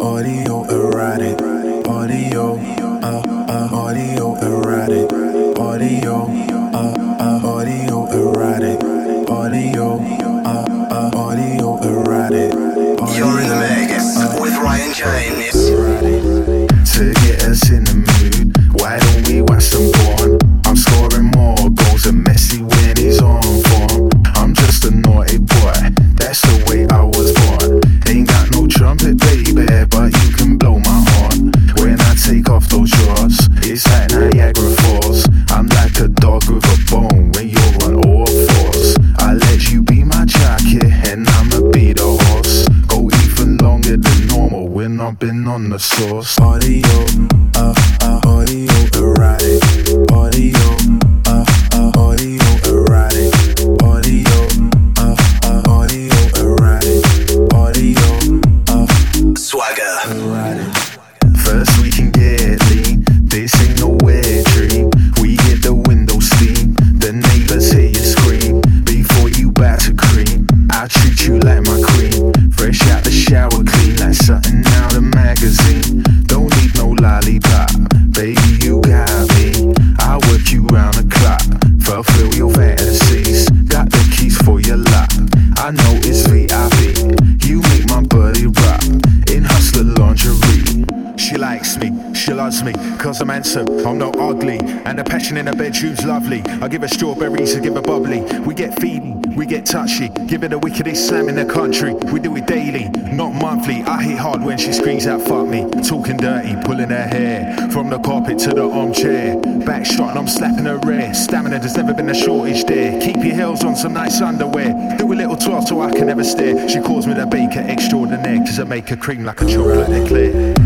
audio erratic. audio, uh, uh, audio erratic. audio, uh, uh, audio erratic. audio, uh, uh, audio erratic. You're in the uh, mix with Ryan James. I give her strawberries, I give her bubbly. We get feedy, we get touchy. Give her the wickedest slam in the country. We do it daily, not monthly. I hit hard when she screams out, fuck me. Talking dirty, pulling her hair. From the carpet to the armchair. Back shot and I'm slapping her rare. Stamina, there's never been a shortage there. Keep your heels on some nice underwear. Do a little twirl so I can never stare. She calls me the baker extraordinaire. Cause I make her cream like a chocolate eclair.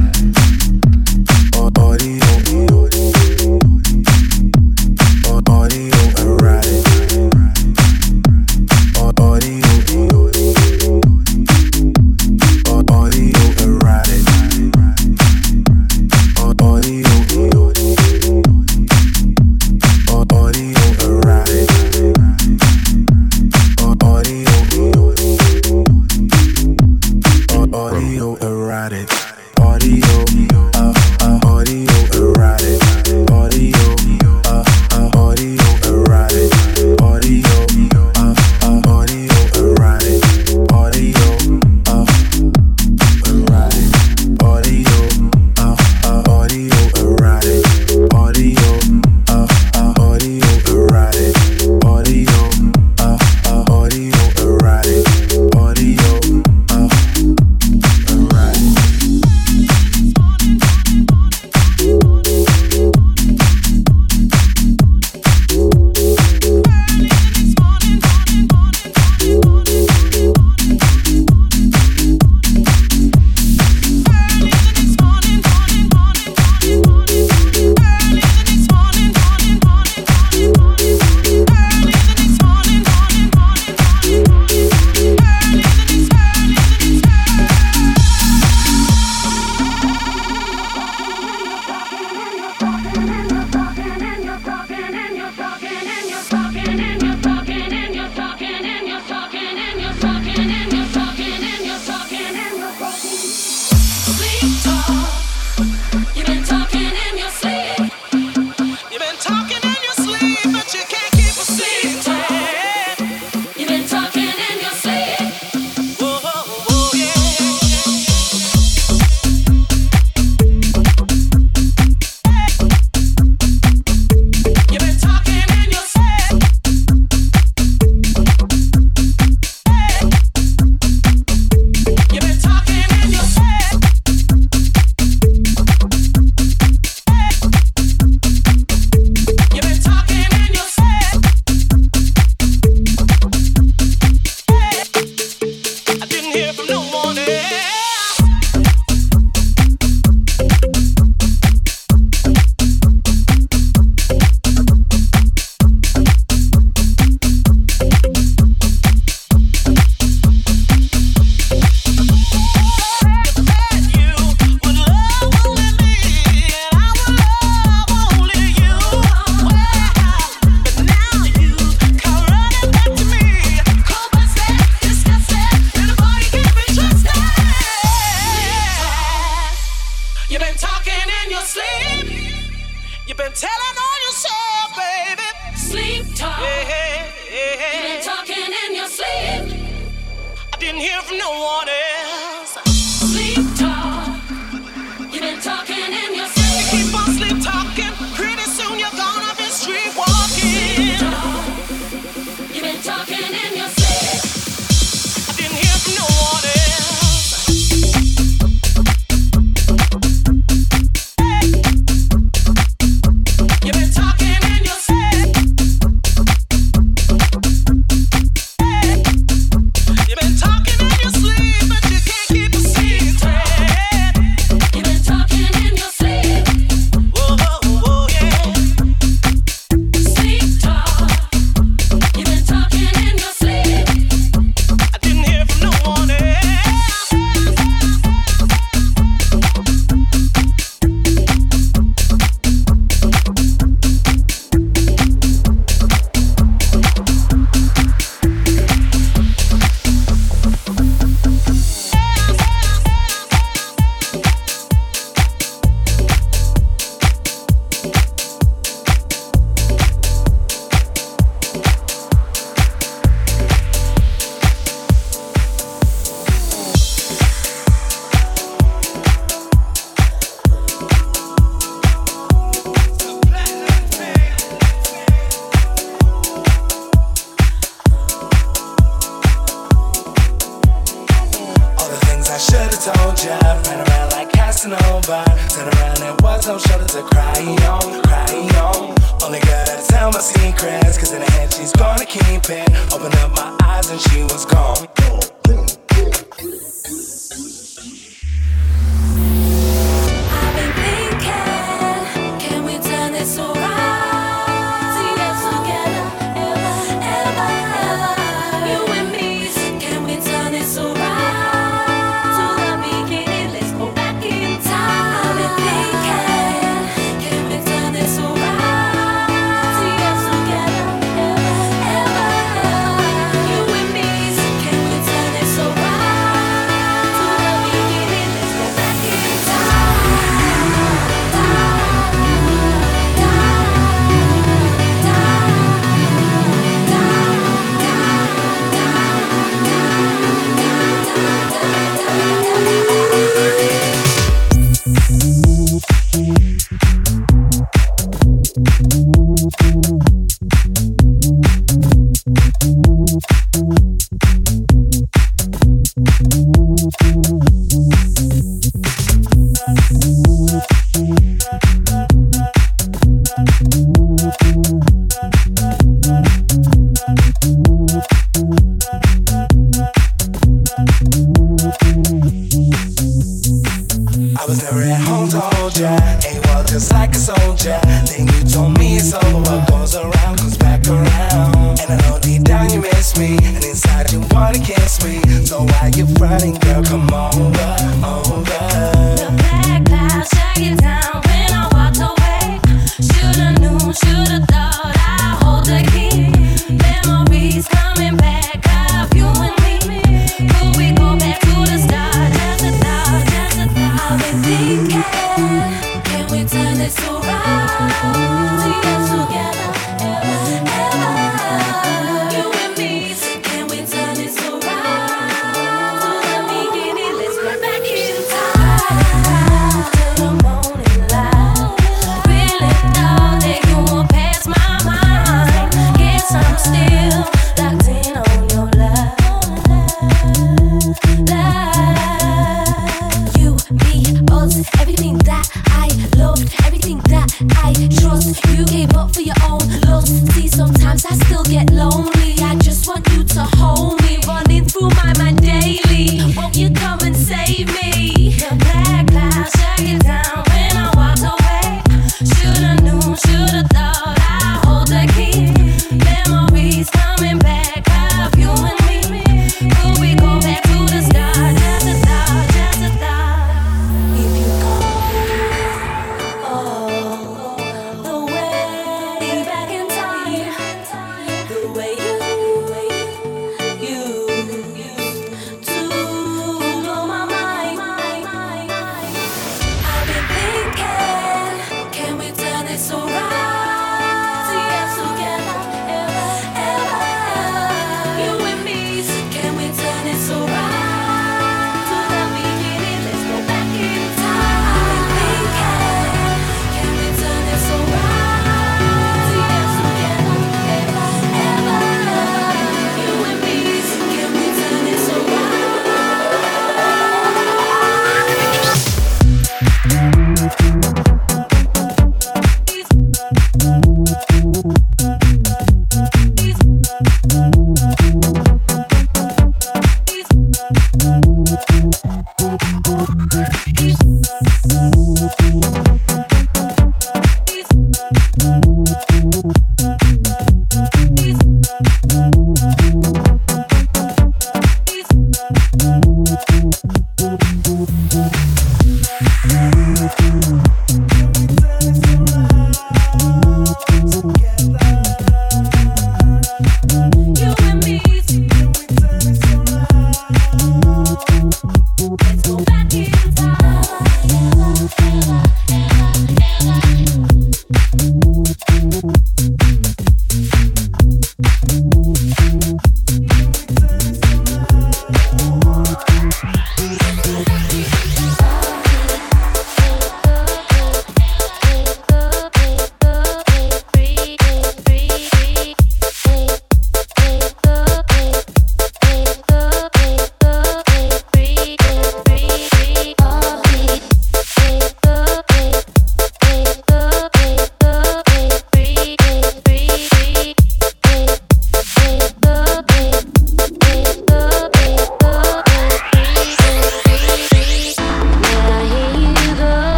to cry on, cry on. Only gotta tell my secrets, cause in the end she's gonna keep it. Open up my eyes and she was gone.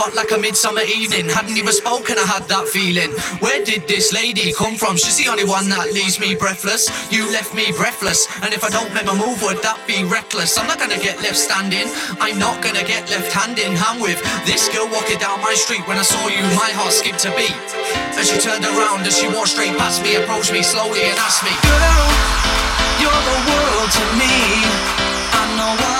hot like a midsummer evening. Hadn't even spoken, I had that feeling. Where did this lady come from? She's the only one that leaves me breathless. You left me breathless, and if I don't make my move, would that be reckless? I'm not gonna get left standing. I'm not gonna get left hand in hand with this girl walking down my street. When I saw you, my heart skipped a beat. And she turned around and she walked straight past me, approached me slowly, and asked me, Girl, you're the world to me. I know I.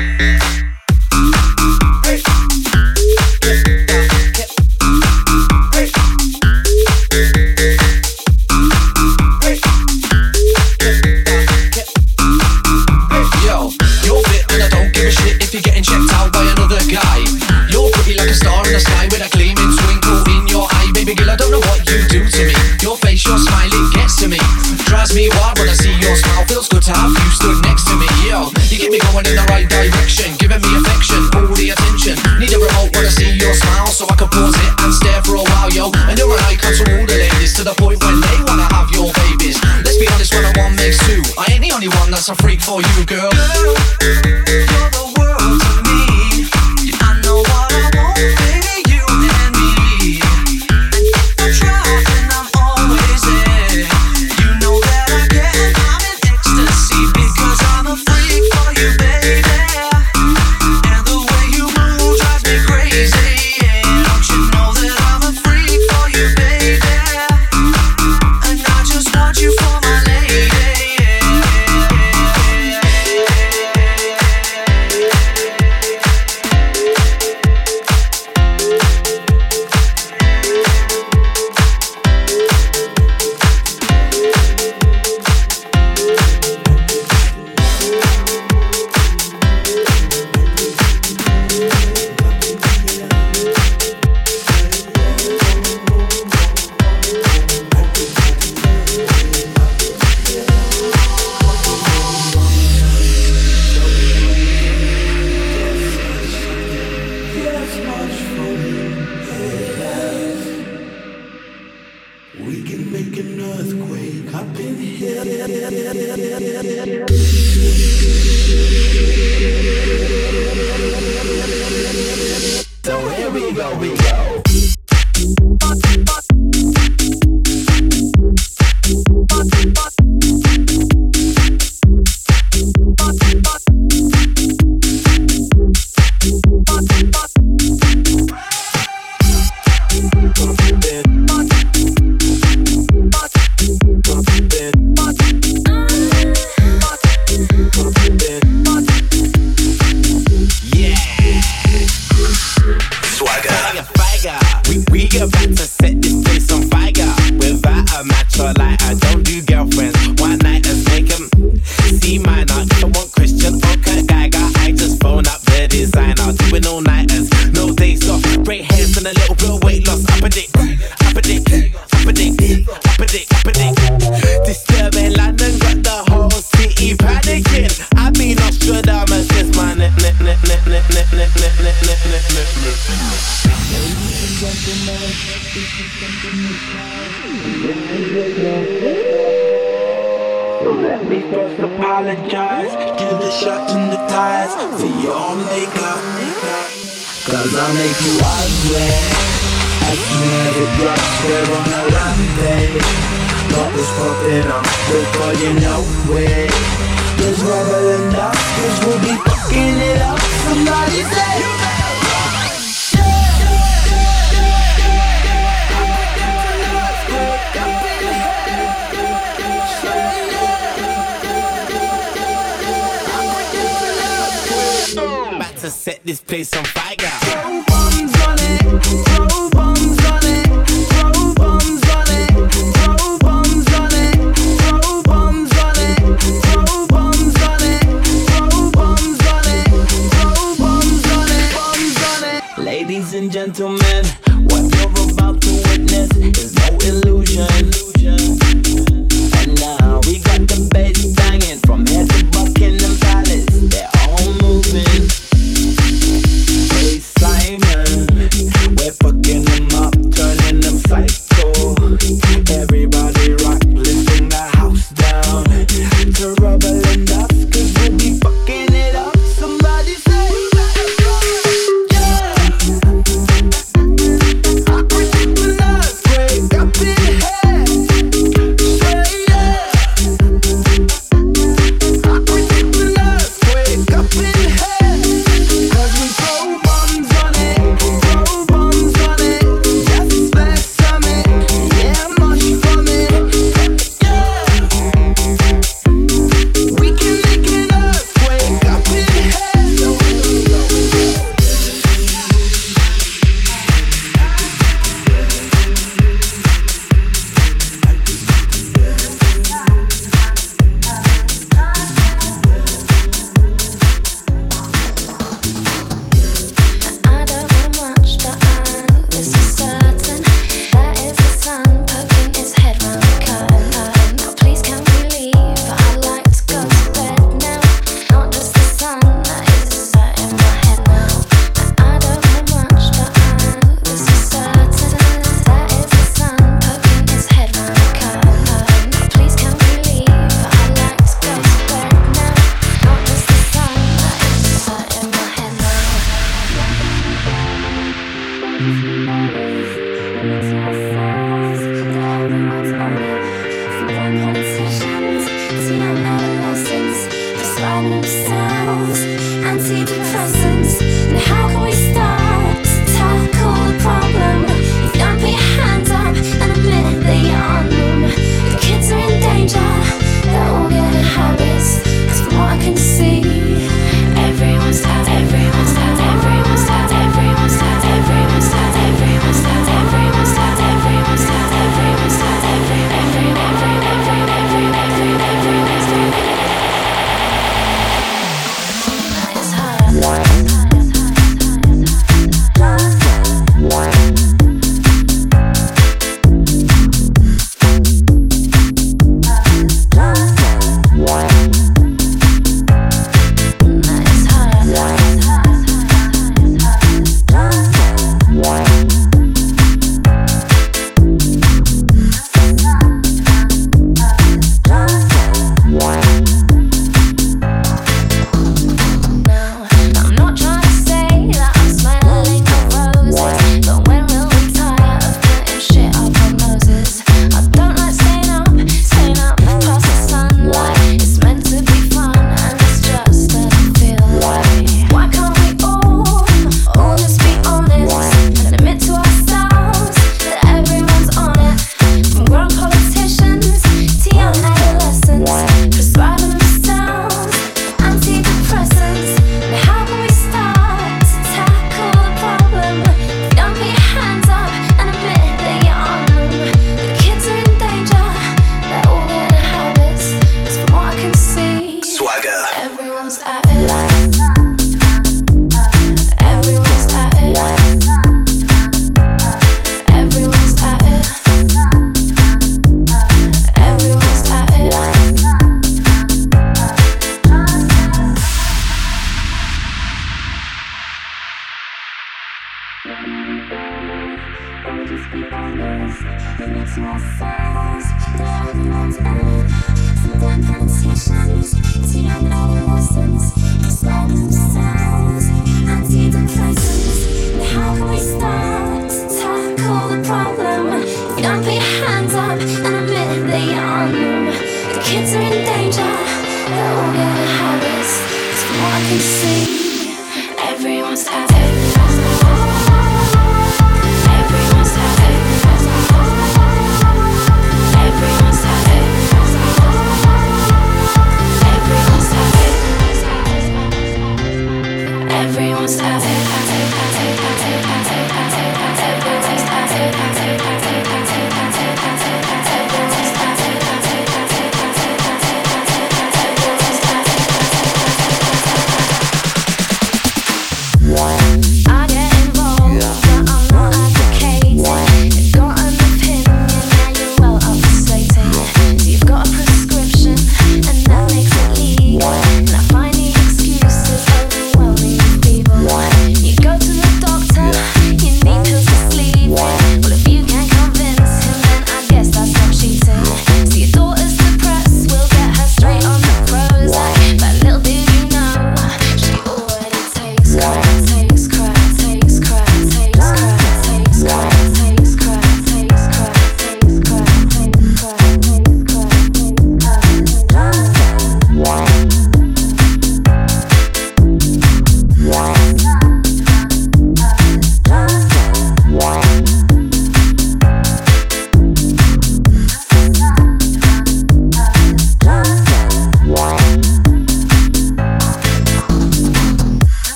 drives me wild when I see your smile. Feels good to have you stood next to me. Yo, you keep me going in the right direction, giving me affection, all the attention. Need a remote when I see your smile, so I can pause it and stare for a while, yo. And you're an icon to all the ladies, to the point when they wanna have your babies. Let's be honest, when a one makes two, I ain't the only one that's a freak for you, girl. Girl, you're the Cause I make you ugly. As it drops, we're on a rampage. Bubbles popping up before you know it. There's rebel enough, cause we'll be fucking it up. Somebody say, this place on fire. Throw bombs on it, throw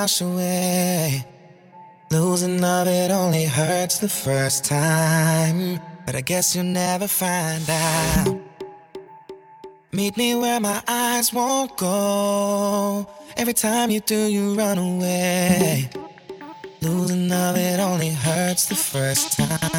wash away. Losing of it only hurts the first time, but I guess you'll never find out. Meet me where my eyes won't go. Every time you do, you run away. Losing of it only hurts the first time.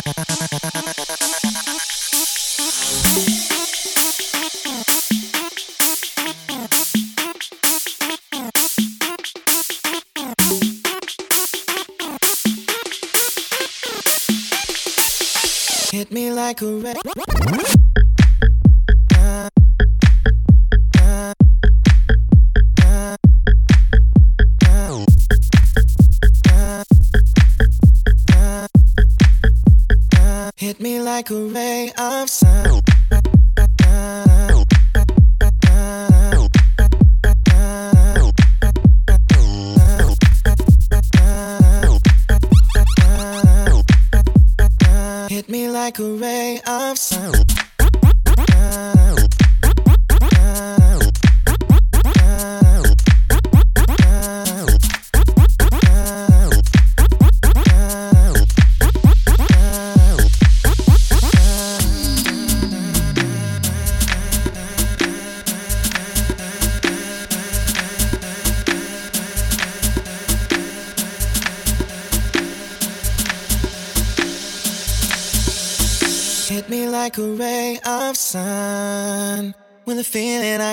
Hit me like a ray.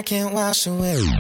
Can't wash away.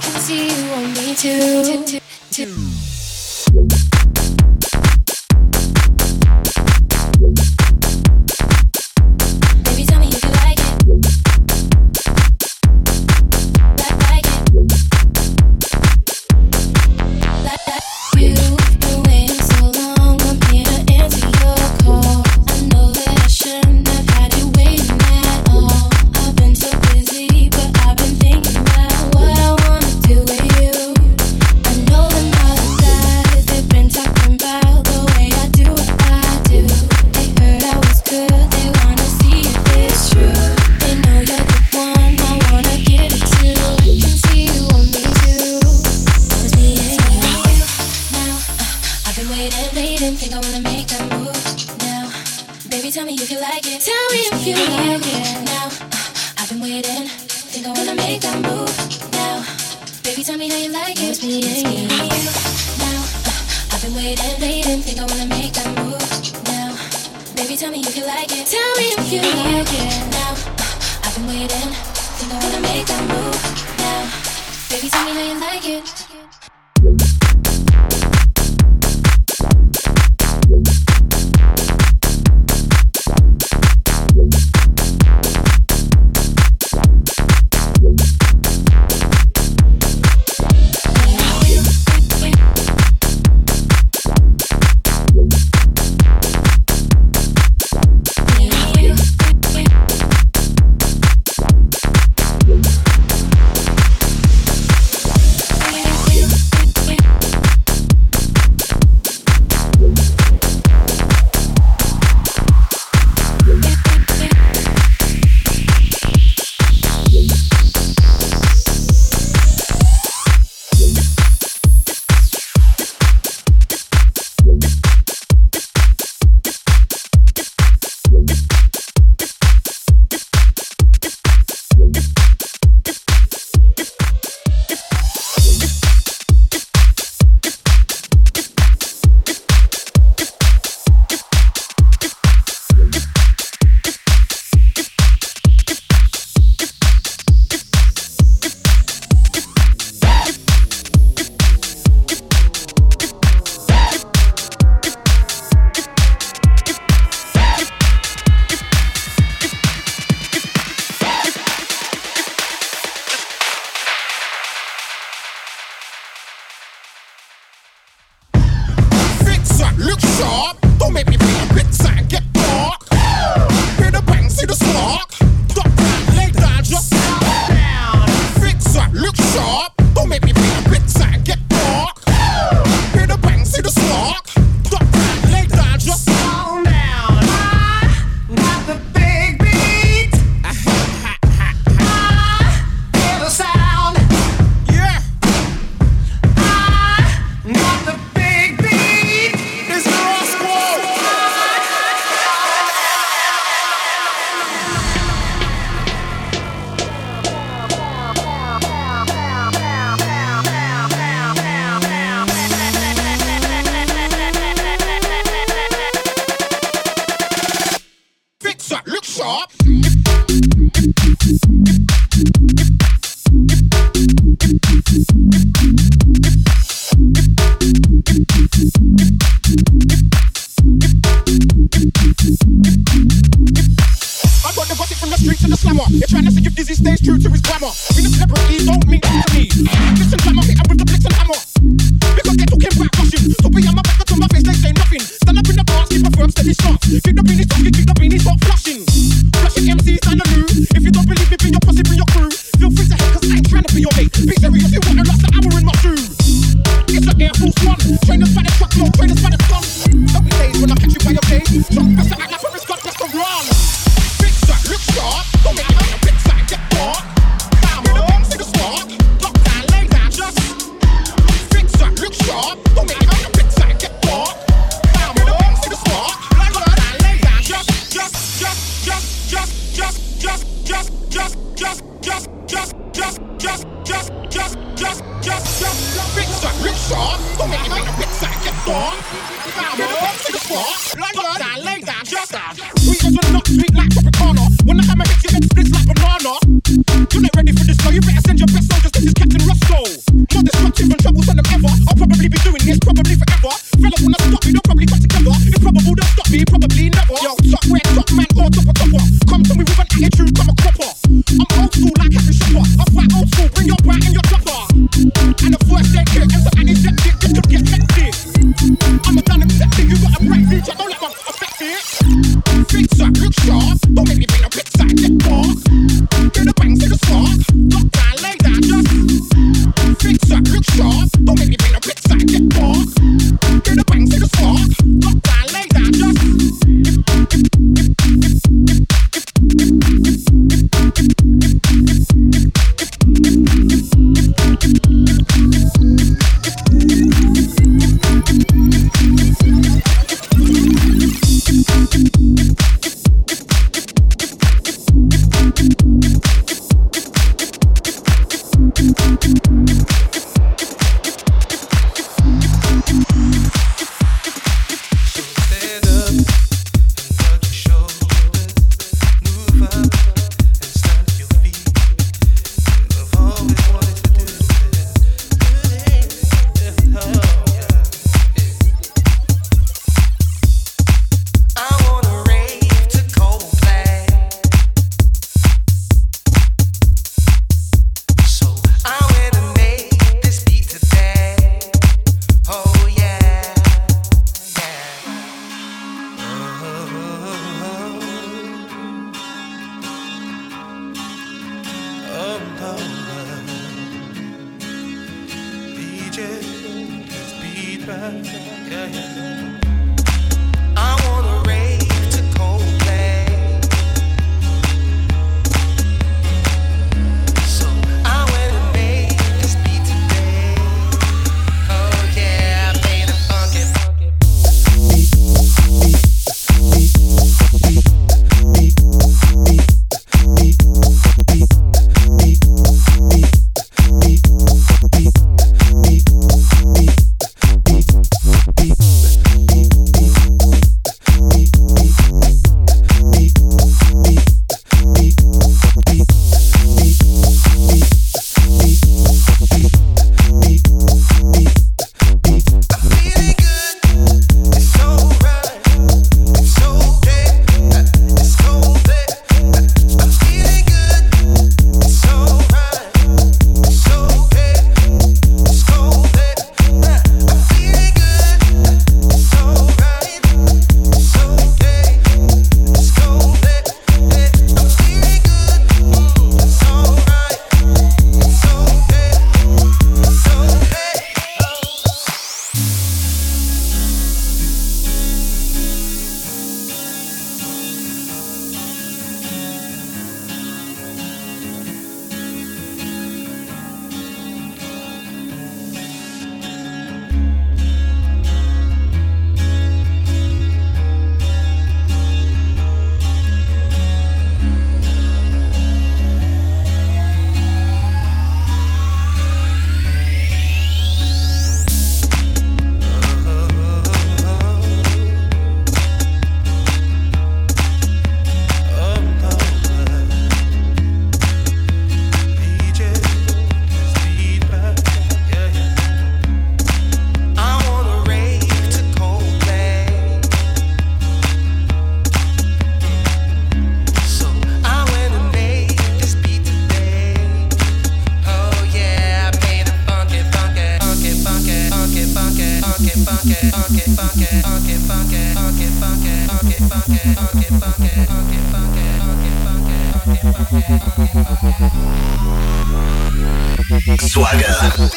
Can see you want me too. Kaya Swagger.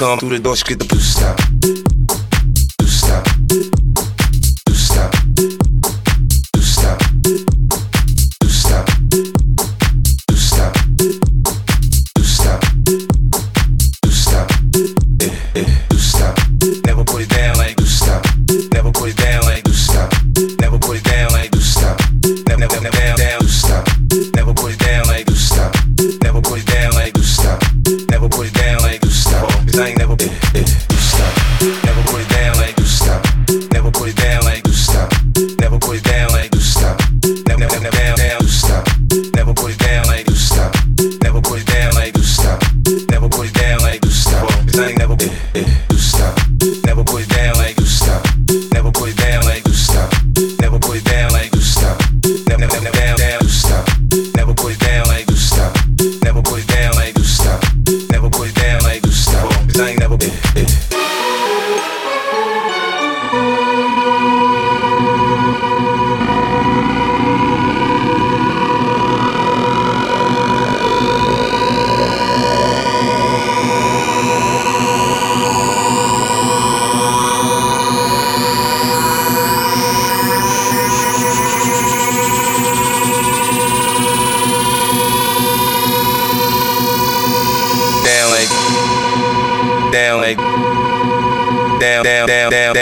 Come through the door, she get the boost out.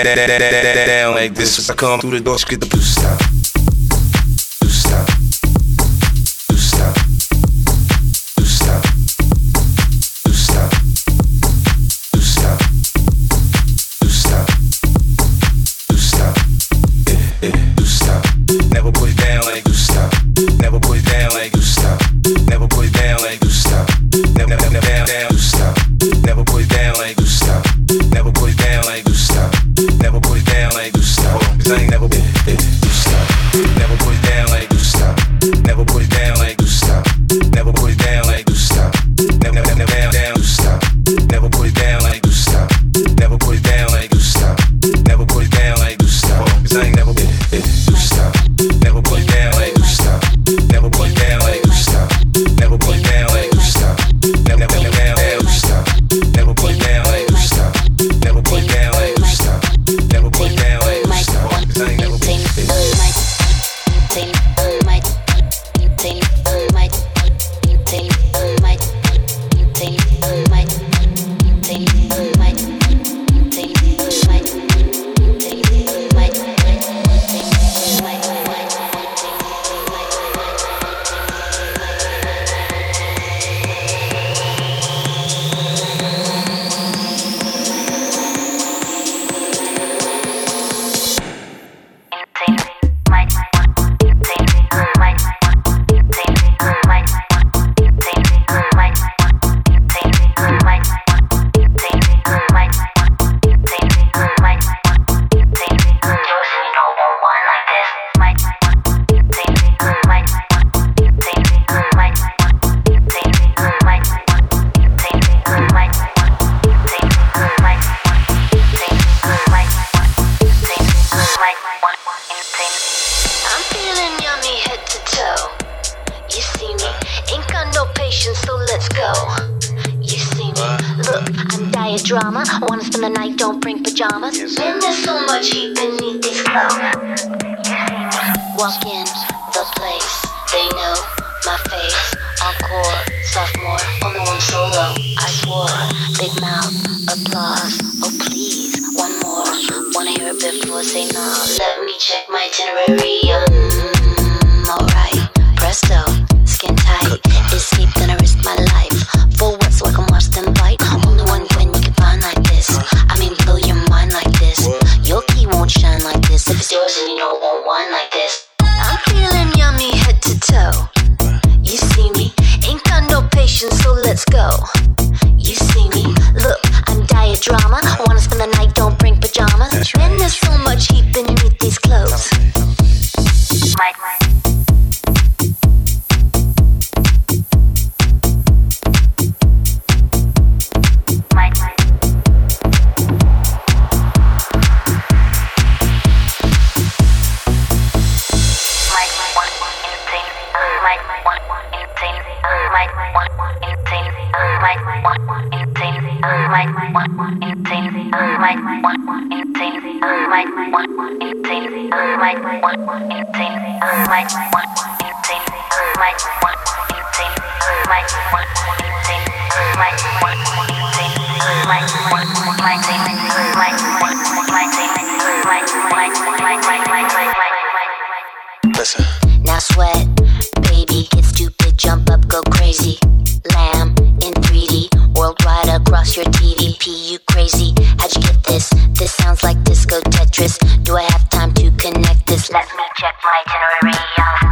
down like this. I come through the door, she get the boost out. highest Wanna spend the night, don't bring pajamas. Yes. Man, there's so much heat beneath these clothes. Walk in the place, they know my face. Encore, sophomore, only one solo. I swore, big mouth, applause. Oh please, one more. Wanna hear a bit before say no? Let me check my itinerary. Um, doors and you don't want one like this. I'm feeling yummy head to toe. You see me, ain't got no patience, so let's go. You see me, look, I'm diet drama. Wanna spend the night, don't bring pajamas. And there's so much heat beneath these clothes. Mike, Mike. Listen. Now sweat, baby, get stupid, jump up, go crazy. Lamb in 3D worldwide across your TV. P, you crazy? How'd you get this? This sounds like disco Tetris. Do I have time to connect this? Let me check my itinerary.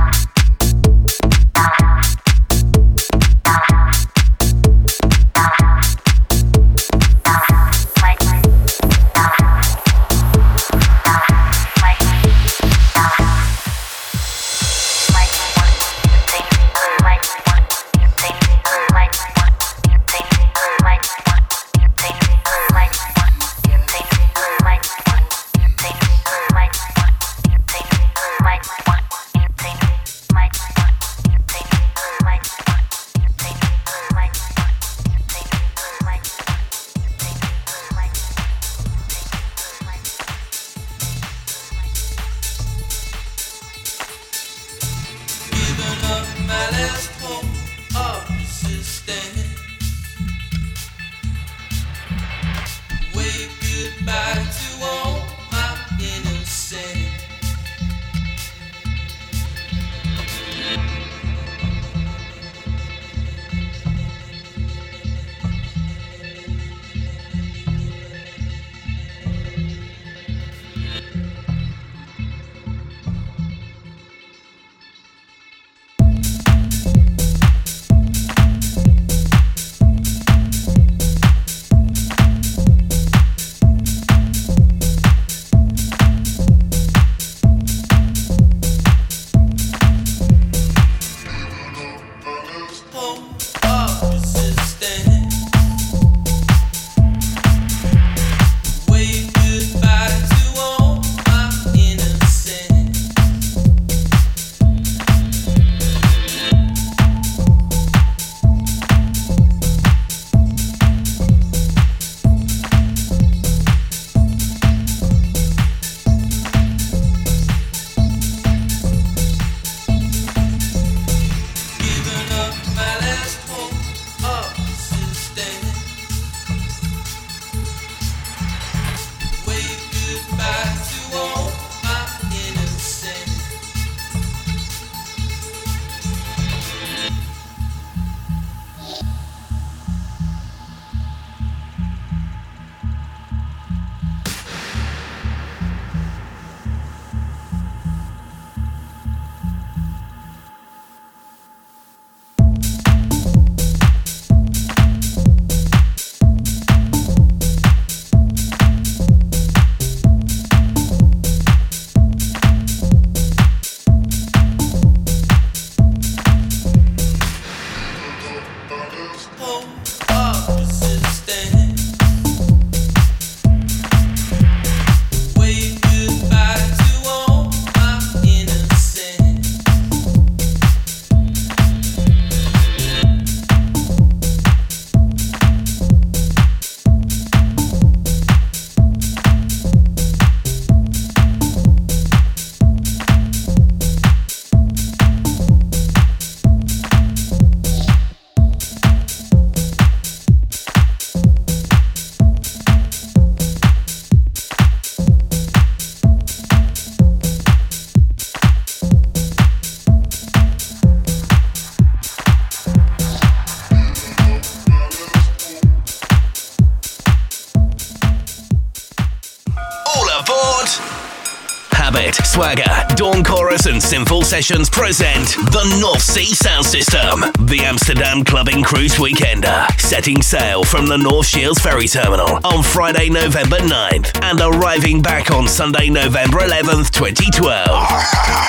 Sessions present the North Sea Sound System, the Amsterdam Clubbing Cruise Weekender, setting sail from the North Shields Ferry Terminal on Friday, November 9th, and arriving back on Sunday, November 11th, 2012.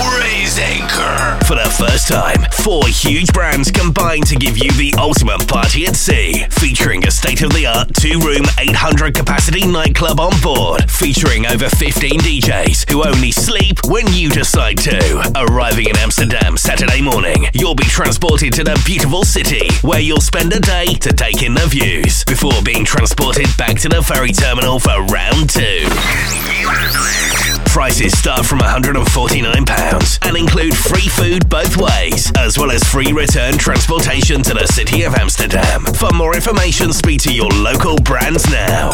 Raise anchor! For the first time, four huge brands combine to give you the ultimate party at sea, featuring a state-of-the-art two-room 800 capacity nightclub on board, featuring over 15 DJs who only sleep when you decide to. Arriving in Amsterdam Saturday morning, you'll be transported to the beautiful city, where you'll spend a day to take in the views, before being transported back to the ferry terminal for round two. Prices start from £149 and include free food both ways, as well as free return transportation to the city of Amsterdam. For more information, speak to your local brands now.